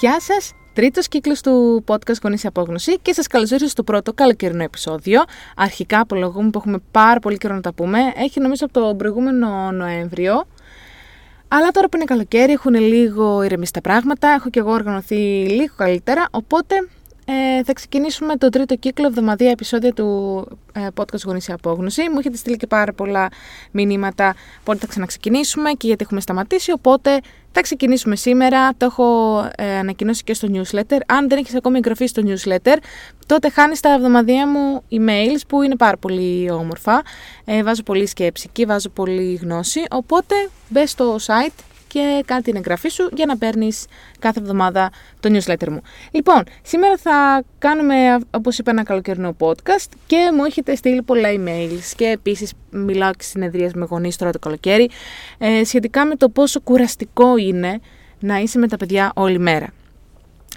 Γεια σας! Τρίτος κύκλος του podcast Γονείς Απόγνωση και σας καλωσορίζω στο πρώτο καλοκαιρινό επεισόδιο. Αρχικά απολογούμε που έχουμε πάρα πολύ καιρό να τα πούμε. Έχει νομίζω από το προηγούμενο Νοέμβριο. Αλλά τώρα που είναι καλοκαίρι έχουν λίγο ηρεμήσει τα πράγματα, έχω και εγώ οργανωθεί λίγο καλύτερα, οπότε ε, θα ξεκινήσουμε το τρίτο κύκλο εβδομαδία επεισόδια του ε, podcast Γονείς Απόγνωση. Μου έχετε στείλει και πάρα πολλά μηνύματα πότε θα ξαναξεκινήσουμε και γιατί έχουμε σταματήσει, οπότε θα ξεκινήσουμε σήμερα. Το έχω ε, ανακοινώσει και στο newsletter. Αν δεν έχεις ακόμη εγγραφεί στο newsletter, τότε χάνεις τα εβδομαδία μου emails που είναι πάρα πολύ όμορφα. Ε, βάζω πολύ σκέψη και βάζω πολύ γνώση, οπότε μπες στο site και κάνει την εγγραφή σου για να παίρνεις κάθε εβδομάδα το newsletter μου. Λοιπόν, σήμερα θα κάνουμε, όπως είπα, ένα καλοκαιρινό podcast και μου έχετε στείλει πολλά emails και επίσης μιλάω και συνεδρίες με γονείς τώρα το καλοκαίρι ε, σχετικά με το πόσο κουραστικό είναι να είσαι με τα παιδιά όλη μέρα.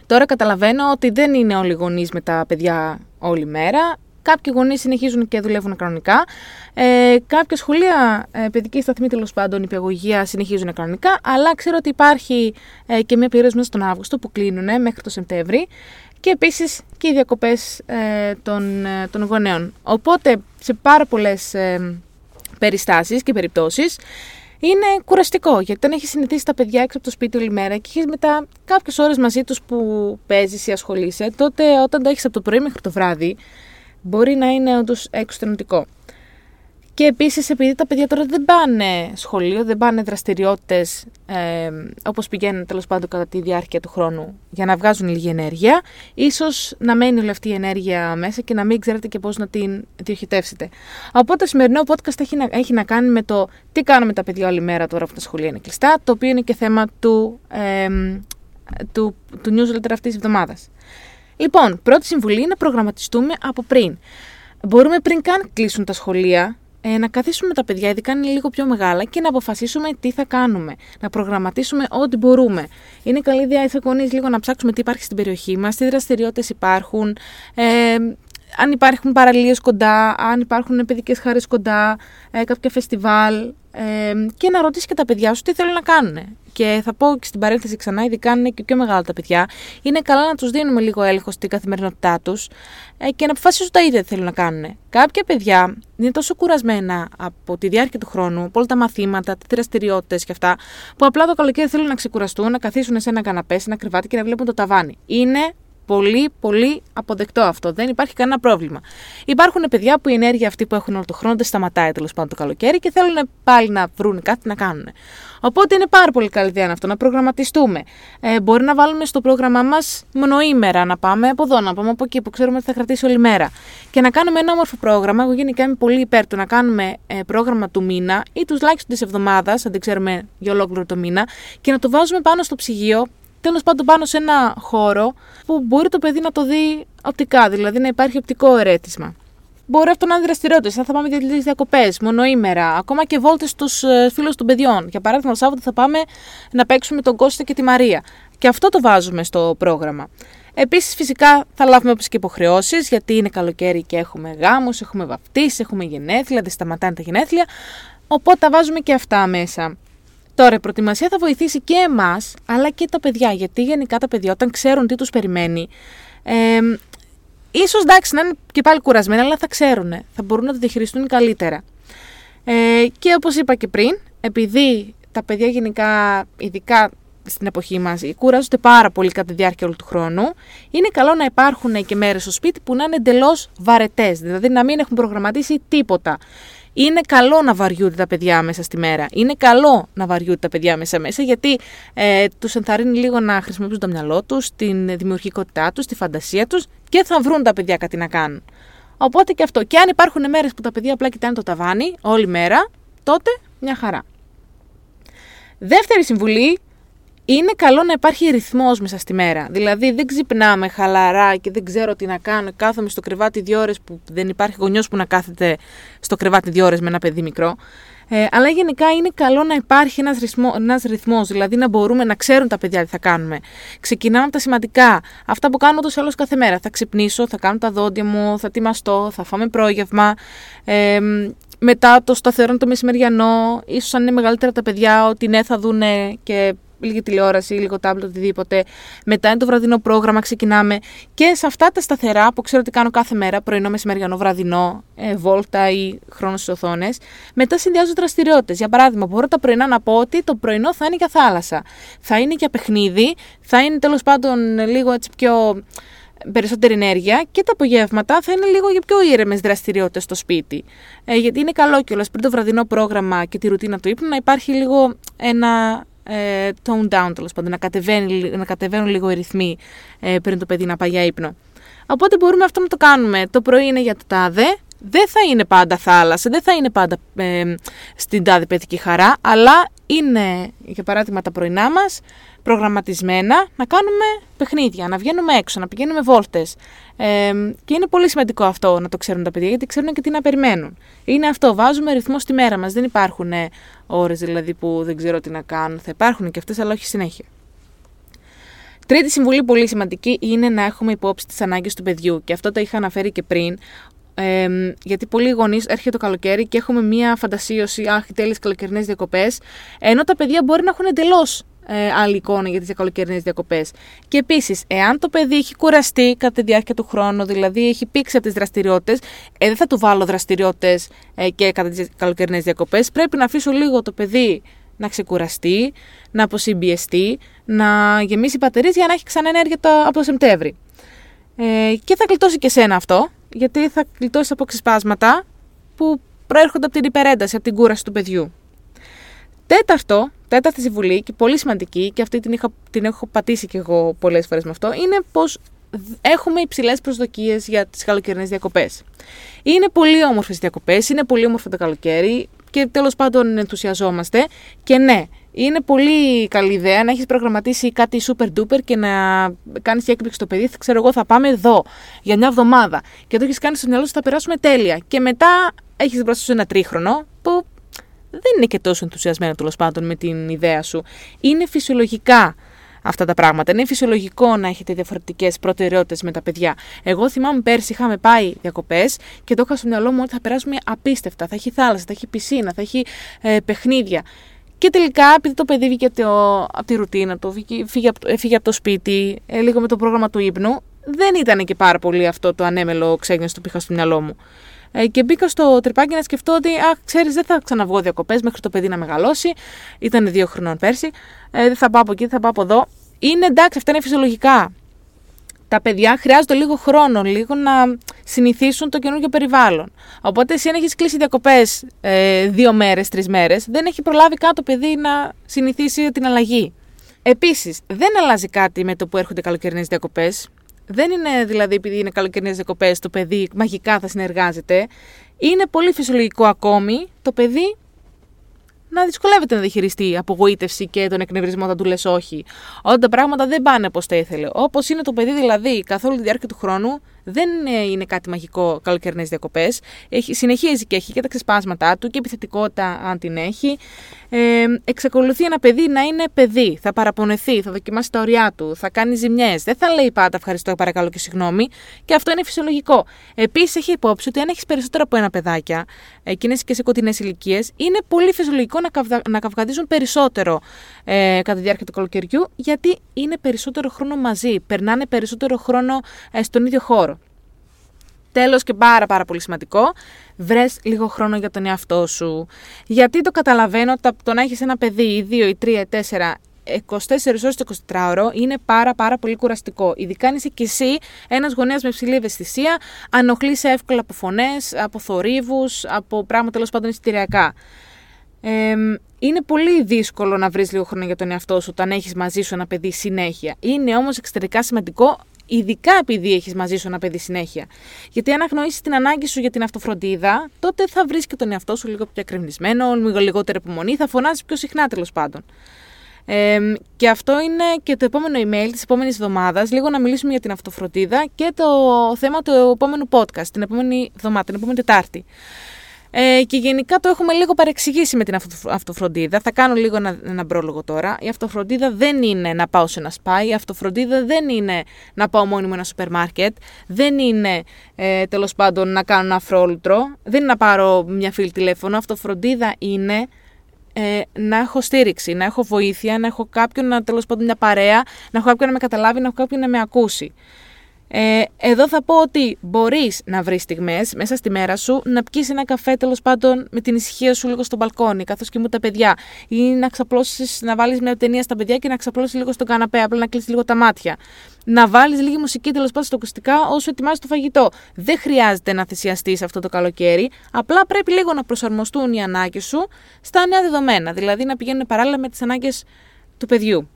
Τώρα καταλαβαίνω ότι δεν είναι όλοι οι γονείς με τα παιδιά όλη μέρα. Κάποιοι γονείς συνεχίζουν και δουλεύουν κανονικά. Ε, κάποια σχολεία, ε, παιδική σταθμή τέλος πάντων, υπηαγωγεία συνεχίζουν κανονικά. Αλλά ξέρω ότι υπάρχει ε, και μια περίοδο μέσα στον Αύγουστο που κλείνουν ε, μέχρι το Σεπτέμβρη. Και επίσης και οι διακοπές ε, των, ε, των γονέων. Οπότε σε πάρα πολλές ε, περιστάσεις και περιπτώσεις είναι κουραστικό. Γιατί όταν έχεις συνηθίσει τα παιδιά έξω από το σπίτι όλη μέρα και έχεις μετά κάποιες ώρες μαζί τους που παίζεις ή ασχολείσαι, τότε όταν τα έχεις από το πρωί μέχρι το βράδυ, μπορεί να είναι όντως εξωτερικό. Και επίσης, επειδή τα παιδιά τώρα δεν πάνε σχολείο, δεν πάνε δραστηριότητες ε, όπως πηγαίνουν τέλος πάντων κατά τη διάρκεια του χρόνου για να βγάζουν λίγη ενέργεια, ίσως να μένει όλη αυτή η ενέργεια μέσα και να μην ξέρετε και πώς να την διοχετεύσετε. Οπότε το σημερινό podcast έχει να, έχει να κάνει με το τι κάνουμε τα παιδιά όλη μέρα τώρα που τα σχολεία είναι κλειστά, το οποίο είναι και θέμα του, ε, του, του newsletter αυτής της εβδομάδας. Λοιπόν, πρώτη συμβουλή είναι να προγραμματιστούμε από πριν. Μπορούμε πριν καν κλείσουν τα σχολεία ε, να καθίσουμε με τα παιδιά, ειδικά είναι λίγο πιο μεγάλα, και να αποφασίσουμε τι θα κάνουμε. Να προγραμματίσουμε ό,τι μπορούμε. Είναι καλή ιδέα, οι γονείς, λίγο να ψάξουμε τι υπάρχει στην περιοχή μας, τι δραστηριότητες υπάρχουν, ε, αν υπάρχουν παραλίες κοντά, αν υπάρχουν παιδικές χάρες κοντά, ε, κάποια φεστιβάλ. Ε, και να ρωτήσεις και τα παιδιά σου τι θέλουν να κάνουν. Και θα πω και στην παρένθεση ξανά, ειδικά αν είναι και πιο μεγάλα τα παιδιά, είναι καλά να τους δίνουμε λίγο έλεγχο στην καθημερινότητά τους ε, και να αποφασίσουν τα ίδια τι θέλουν να κάνουν. Κάποια παιδιά είναι τόσο κουρασμένα από τη διάρκεια του χρόνου, από όλα τα μαθήματα, τις δραστηριότητες και αυτά, που απλά το καλοκαίρι θέλουν να ξεκουραστούν, να καθίσουν σε ένα καναπέ, σε ένα κρεβάτι και να βλέπουν το ταβάνι. Είναι πολύ, πολύ αποδεκτό αυτό. Δεν υπάρχει κανένα πρόβλημα. Υπάρχουν παιδιά που η ενέργεια αυτή που έχουν όλο τον χρόνο δεν σταματάει τέλος πάντων το καλοκαίρι και θέλουν πάλι να βρουν κάτι να κάνουν. Οπότε είναι πάρα πολύ καλή ιδέα αυτό να προγραμματιστούμε. Ε, μπορεί να βάλουμε στο πρόγραμμά μας μονοήμερα, να πάμε από εδώ, να πάμε από εκεί που ξέρουμε ότι θα κρατήσει όλη μέρα. Και να κάνουμε ένα όμορφο πρόγραμμα. Εγώ γενικά είμαι πολύ υπέρ του να κάνουμε ε, πρόγραμμα του μήνα ή τουλάχιστον της εβδομάδας, αν δεν ξέρουμε για ολόκληρο το μήνα, και να το βάζουμε πάνω στο ψυγείο τέλος πάντων πάνω σε ένα χώρο που μπορεί το παιδί να το δει οπτικά, δηλαδή να υπάρχει οπτικό ερέτημα. Μπορεί αυτό να είναι δραστηριότητες. Θα πάμε για διακοπές, μονοήμερα, ακόμα και βόλτες στους ε, φίλους των παιδιών. Για παράδειγμα, το Σάββατο θα πάμε να παίξουμε τον Κώστα και τη Μαρία. Και αυτό το βάζουμε στο πρόγραμμα. Επίσης, φυσικά θα λάβουμε όποιε και υποχρεώσεις, γιατί είναι καλοκαίρι και έχουμε γάμους, έχουμε βαφτίσει, έχουμε γενέθλια, δεν σταματάνε τα γενέθλια. Οπότε τα βάζουμε και αυτά μέσα. Τώρα, η προετοιμασία θα βοηθήσει και εμάς, αλλά και τα παιδιά. Γιατί γενικά τα παιδιά, όταν ξέρουν τι τους περιμένει, ε, ίσως εντάξει να είναι και πάλι κουρασμένα, αλλά θα ξέρουν. Θα μπορούν να το διαχειριστούν καλύτερα. Ε, και όπως είπα και πριν, επειδή τα παιδιά γενικά, ειδικά στην εποχή μας, κουράζονται πάρα πολύ κατά τη διάρκεια όλου του χρόνου, είναι καλό να υπάρχουν και μέρες στο σπίτι που να είναι εντελώς βαρετές. Δηλαδή να μην έχουν προγραμματίσει τίποτα. Είναι καλό να βαριούνται τα παιδιά μέσα στη μέρα. Είναι καλό να βαριούνται τα παιδιά μέσα μέσα γιατί ε, τους ενθαρρύνει λίγο να χρησιμοποιήσουν το μυαλό τους, την δημιουργικότητά τους, τη φαντασία τους και θα βρουν τα παιδιά κάτι να κάνουν. Οπότε και αυτό. Και αν υπάρχουν μέρες που τα παιδιά απλά κοιτάνε το ταβάνι όλη μέρα, τότε μια χαρά. Δεύτερη συμβουλή, είναι καλό να υπάρχει ρυθμός μέσα στη μέρα. Δηλαδή δεν ξυπνάμε χαλαρά και δεν ξέρω τι να κάνω. Κάθομαι στο κρεβάτι δύο ώρες που δεν υπάρχει γονιός που να κάθεται στο κρεβάτι δύο ώρες με ένα παιδί μικρό. Ε, αλλά γενικά είναι καλό να υπάρχει ένας, ρυθμό, ένας ρυθμός, δηλαδή να μπορούμε να ξέρουν τα παιδιά τι θα κάνουμε. Ξεκινάμε από τα σημαντικά, αυτά που κάνω ούτως άλλως κάθε μέρα. Θα ξυπνήσω, θα κάνω τα δόντια μου, θα τιμαστώ, θα φάμε πρόγευμα. Ε, μετά το σταθερό το μεσημεριανό, ίσως αν είναι μεγαλύτερα τα παιδιά, ότι ναι θα δούνε και λίγη τηλεόραση, λίγο τάμπλετ, οτιδήποτε. Μετά είναι το βραδινό πρόγραμμα, ξεκινάμε. Και σε αυτά τα σταθερά που ξέρω ότι κάνω κάθε μέρα, πρωινό, μεσημεριανό, βραδινό, ε, βόλτα ή χρόνος στις οθόνες, μετά συνδυάζω δραστηριότητες. Για παράδειγμα, μπορώ τα πρωινά να πω ότι το πρωινό θα είναι για θάλασσα. Θα είναι για παιχνίδι, θα είναι τέλος πάντων λίγο έτσι πιο περισσότερη ενέργεια και τα απογεύματα θα είναι λίγο για πιο ήρεμες δραστηριότητες στο σπίτι. Ε, γιατί είναι καλό κιόλας πριν το βραδινό πρόγραμμα και τη ρουτίνα του ύπνου να υπάρχει λίγο ένα ε, tone down τέλος πάντων, να, κατεβαίνει, να κατεβαίνουν λίγο οι ρυθμοί ε, πριν το παιδί να πάει για ύπνο. Οπότε μπορούμε αυτό να το κάνουμε. Το πρωί είναι για το τάδε, δεν θα είναι πάντα θάλασσα, δεν θα είναι πάντα ε, στην τάδε παιδική χαρά, αλλά είναι, για παράδειγμα, τα πρωινά μας προγραμματισμένα να κάνουμε παιχνίδια, να βγαίνουμε έξω, να πηγαίνουμε βόλτες. Ε, και είναι πολύ σημαντικό αυτό να το ξέρουν τα παιδιά, γιατί ξέρουν και τι να περιμένουν. Είναι αυτό, βάζουμε ρυθμό στη μέρα μας. Δεν υπάρχουν ε, ώρες δηλαδή που δεν ξέρω τι να κάνουν. Θα υπάρχουν και αυτές, αλλά όχι συνέχεια. Τρίτη συμβουλή πολύ σημαντική είναι να έχουμε υπόψη τις ανάγκες του παιδιού. Και αυτό το είχα αναφέρει και πριν, ε, γιατί πολλοί γονείς έρχεται το καλοκαίρι και έχουμε μία φαντασίωση, αχ, τέλειες καλοκαιρινές διακοπές, ενώ τα παιδιά μπορεί να έχουν εντελώς ε, άλλη εικόνα για τις καλοκαιρινές διακοπές. Και επίσης, εάν το παιδί έχει κουραστεί κατά τη διάρκεια του χρόνου, δηλαδή έχει πήξει από τις δραστηριότητες, ε, δεν θα του βάλω δραστηριότητες ε, και κατά τις καλοκαιρινές διακοπές. Πρέπει να αφήσω λίγο το παιδί να ξεκουραστεί, να αποσυμπιεστεί, να γεμίσει μπαταρίες για να έχει ξανά ενέργεια το, από το Σεπτέμβρη. Ε, και θα γλιτώσει και σένα αυτό, γιατί θα γλιτώσεις από ξεσπάσματα που προέρχονται από την υπερένταση, από την κούραση του παιδιού. Τέταρτο, τέταρτη συμβουλή και πολύ σημαντική, και αυτή την, είχα, την έχω πατήσει και εγώ πολλές φορές με αυτό, είναι πως έχουμε υψηλές προσδοκίες για τις καλοκαιρινές διακοπές. Είναι πολύ όμορφες διακοπές, είναι πολύ όμορφο το καλοκαίρι και τέλος πάντων ενθουσιαζόμαστε. Και ναι, είναι πολύ καλή ιδέα να έχεις προγραμματίσει κάτι super duper και να κάνεις έκπληξη στο παιδί. Ξέρω εγώ, θα πάμε εδώ για μια εβδομάδα. Και το έχεις κάνει στο μυαλό σου, θα περάσουμε τέλεια. Και μετά έχεις μπροστά σου ένα τρίχρονο που δεν είναι και τόσο ενθουσιασμένο τέλος πάντων με την ιδέα σου. Είναι φυσιολογικά αυτά τα πράγματα. Είναι φυσιολογικό να έχετε διαφορετικές προτεραιότητες με τα παιδιά. Εγώ θυμάμαι πέρσι είχαμε πάει διακοπές και το είχα στο μυαλό μου ότι θα περάσουμε απίστευτα. Θα έχει θάλασσα, θα έχει πισίνα, θα έχει ε, παιχνίδια. Και τελικά, επειδή το παιδί βγήκε από τη ρουτίνα του, φύγε από, το σπίτι, ε, λίγο με το πρόγραμμα του ύπνου, δεν ήταν και πάρα πολύ αυτό το ανέμελο ξέγνωστο που είχα στο μυαλό μου. Ε, και μπήκα στο τρυπάκι να σκεφτώ ότι, αχ, ξέρεις, δεν θα ξαναβγώ διακοπές μέχρι το παιδί να μεγαλώσει. Ήταν δύο χρονών πέρσι. Ε, δεν θα πάω από εκεί, δεν θα πάω από εδώ. Είναι εντάξει, αυτά είναι φυσιολογικά. Τα παιδιά χρειάζονται λίγο χρόνο, λίγο να συνηθίσουν το καινούργιο περιβάλλον. Οπότε, εσύ αν έχεις κλείσει διακοπές ε, δύο μέρες, τρεις μέρες, δεν έχει προλάβει καν το παιδί να συνηθίσει την αλλαγή. Επίσης, δεν αλλάζει κάτι με το που έρχονται καλοκαιρινές διακοπές. Δεν είναι δηλαδή επειδή είναι καλοκαιρινές διακοπές το παιδί μαγικά θα συνεργάζεται. Είναι πολύ φυσιολογικό ακόμη το παιδί να δυσκολεύεται να διαχειριστεί η απογοήτευση και τον εκνευρισμό όταν του λες όχι. Όταν τα πράγματα δεν πάνε όπως τα ήθελε. Όπως είναι το παιδί δηλαδή καθ' όλη τη διάρκεια του χρόνου δεν είναι κάτι μαγικό καλοκαιρινές διακοπές. Συνεχίζει και έχει και τα ξεσπάσματά του και επιθετικότητα, αν την έχει. Ε, εξακολουθεί ένα παιδί να είναι παιδί. Θα παραπονεθεί, θα δοκιμάσει τα ωριά του, θα κάνει ζημιές. Δεν θα λέει πάντα ευχαριστώ, παρακαλώ και συγγνώμη. Και αυτό είναι φυσιολογικό. Επίσης, έχει υπόψη ότι αν έχεις περισσότερο από ένα παιδάκια, εκείνες και σε κοντινές ηλικίες, είναι πολύ φυσιολογικό να, καυδα, να καυγαδίζουν περισσότερο ε, κατά τη διάρκεια του καλοκαιριού, γιατί είναι περισσότερο χρόνο μαζί. Περνάνε περισσότερο χρόνο ε, στον ίδιο χώρο. Τέλος και πάρα πάρα πολύ σημαντικό, βρες λίγο χρόνο για τον εαυτό σου. Γιατί το καταλαβαίνω, το να έχεις ένα παιδί, 2 ή 3 ή 4 24 ώρες το 24 ώρο είναι πάρα πάρα πολύ κουραστικό. Ειδικά αν είσαι και εσύ ένας γονέας με ψηλή ευαισθησία, ανοχλείσαι εύκολα από φωνές, από θορύβους, από πράγματα τέλος πάντων εισιτηριακά. Ε, είναι πολύ δύσκολο να βρεις λίγο χρόνο για τον εαυτό σου όταν έχεις μαζί σου ένα παιδί συνέχεια. Είναι όμως εξωτερικά σημαντικό ειδικά επειδή έχεις μαζί σου ένα παιδί συνέχεια. Γιατί αν αγνοήσεις την ανάγκη σου για την αυτοφροντίδα, τότε θα βρεις και τον εαυτό σου λίγο πιο ακρεμνισμένο, λίγο λιγότερη υπομονή, θα φωνάζεις πιο συχνά τέλος πάντων. Ε, και αυτό είναι και το επόμενο email της επόμενης εβδομάδας, λίγο να μιλήσουμε για την αυτοφροντίδα και το θέμα του επόμενου podcast, την επόμενη εβδομάδα, την επόμενη Τετάρτη. Ε, και γενικά το έχουμε λίγο παρεξηγήσει με την αυτοφροντίδα. Θα κάνω λίγο ένα, ένα πρόλογο τώρα. Η αυτοφροντίδα δεν είναι να πάω σε ένα σπάι. Η αυτοφροντίδα δεν είναι να πάω μόνη μου ένα σούπερ μάρκετ. Δεν είναι ε, τέλος πάντων να κάνω ένα αφρόλουτρο. Δεν είναι να πάρω μια φίλη τηλέφωνο. Αυτοφροντίδα είναι ε, να έχω στήριξη, να έχω βοήθεια, να έχω κάποιον να τέλος πάντων μια παρέα, να έχω κάποιον να με καταλάβει, να έχω κάποιον να με ακούσει. Ε, εδώ θα πω ότι μπορείς να βρεις στιγμές μέσα στη μέρα σου να πιεις ένα καφέ τέλος πάντων με την ησυχία σου λίγο στο μπαλκόνι, καθώς κοιμούν τα παιδιά. Ή να ξαπλώσεις, να βάλεις μια ταινία στα παιδιά και να ξαπλώσεις λίγο στον καναπέ, απλά να κλείσεις λίγο τα μάτια. Να βάλεις λίγη μουσική τέλος πάντων στο ακουστικά όσο ετοιμάζεις το φαγητό. Δεν χρειάζεται να θυσιαστείς αυτό το καλοκαίρι, απλά πρέπει λίγο να προσαρμοστούν οι ανάγκες σου στα νέα δεδομένα, δηλαδή να πηγαίνουν παράλληλα με τις ανάγκες του παιδιού.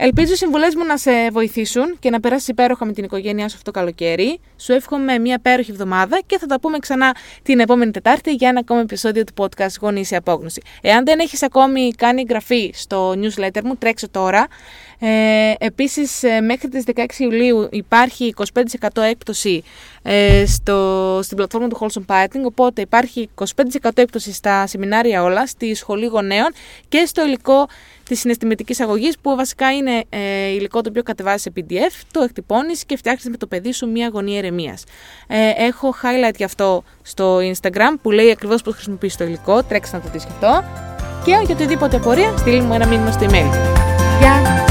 Ελπίζω οι συμβουλές μου να σε βοηθήσουν και να περάσεις υπέροχα με την οικογένειά σου αυτό το καλοκαίρι. Σου εύχομαι μια υπέροχη εβδομάδα και θα τα πούμε ξανά την επόμενη Τετάρτη για ένα ακόμα επεισόδιο του podcast Γονείς σε Απόγνωση. Εάν δεν έχεις ακόμη κάνει εγγραφή στο newsletter μου, τρέξε τώρα. Ε, επίσης, ε, μέχρι τις 16 Ιουλίου υπάρχει 25% έκπτωση ε, στο, στην πλατφόρμα του Wholesome Parenting, οπότε υπάρχει 25% έκπτωση στα σεμινάρια όλα, στη σχολή γονέων και στο υλικό της συναισθηματικής αγωγής, που βασικά είναι ε, υλικό το οποίο κατεβάζεις σε PDF, το εκτυπώνεις και φτιάχνεις με το παιδί σου μια γωνία ηρεμίας. Ε, έχω highlight γι' αυτό στο Instagram που λέει ακριβώς πώς χρησιμοποιείς το υλικό. Τρέξτε να το δεις αυτό. Και για οτιδήποτε απορία, στείλει μου ένα μήνυμα στο email. Γεια!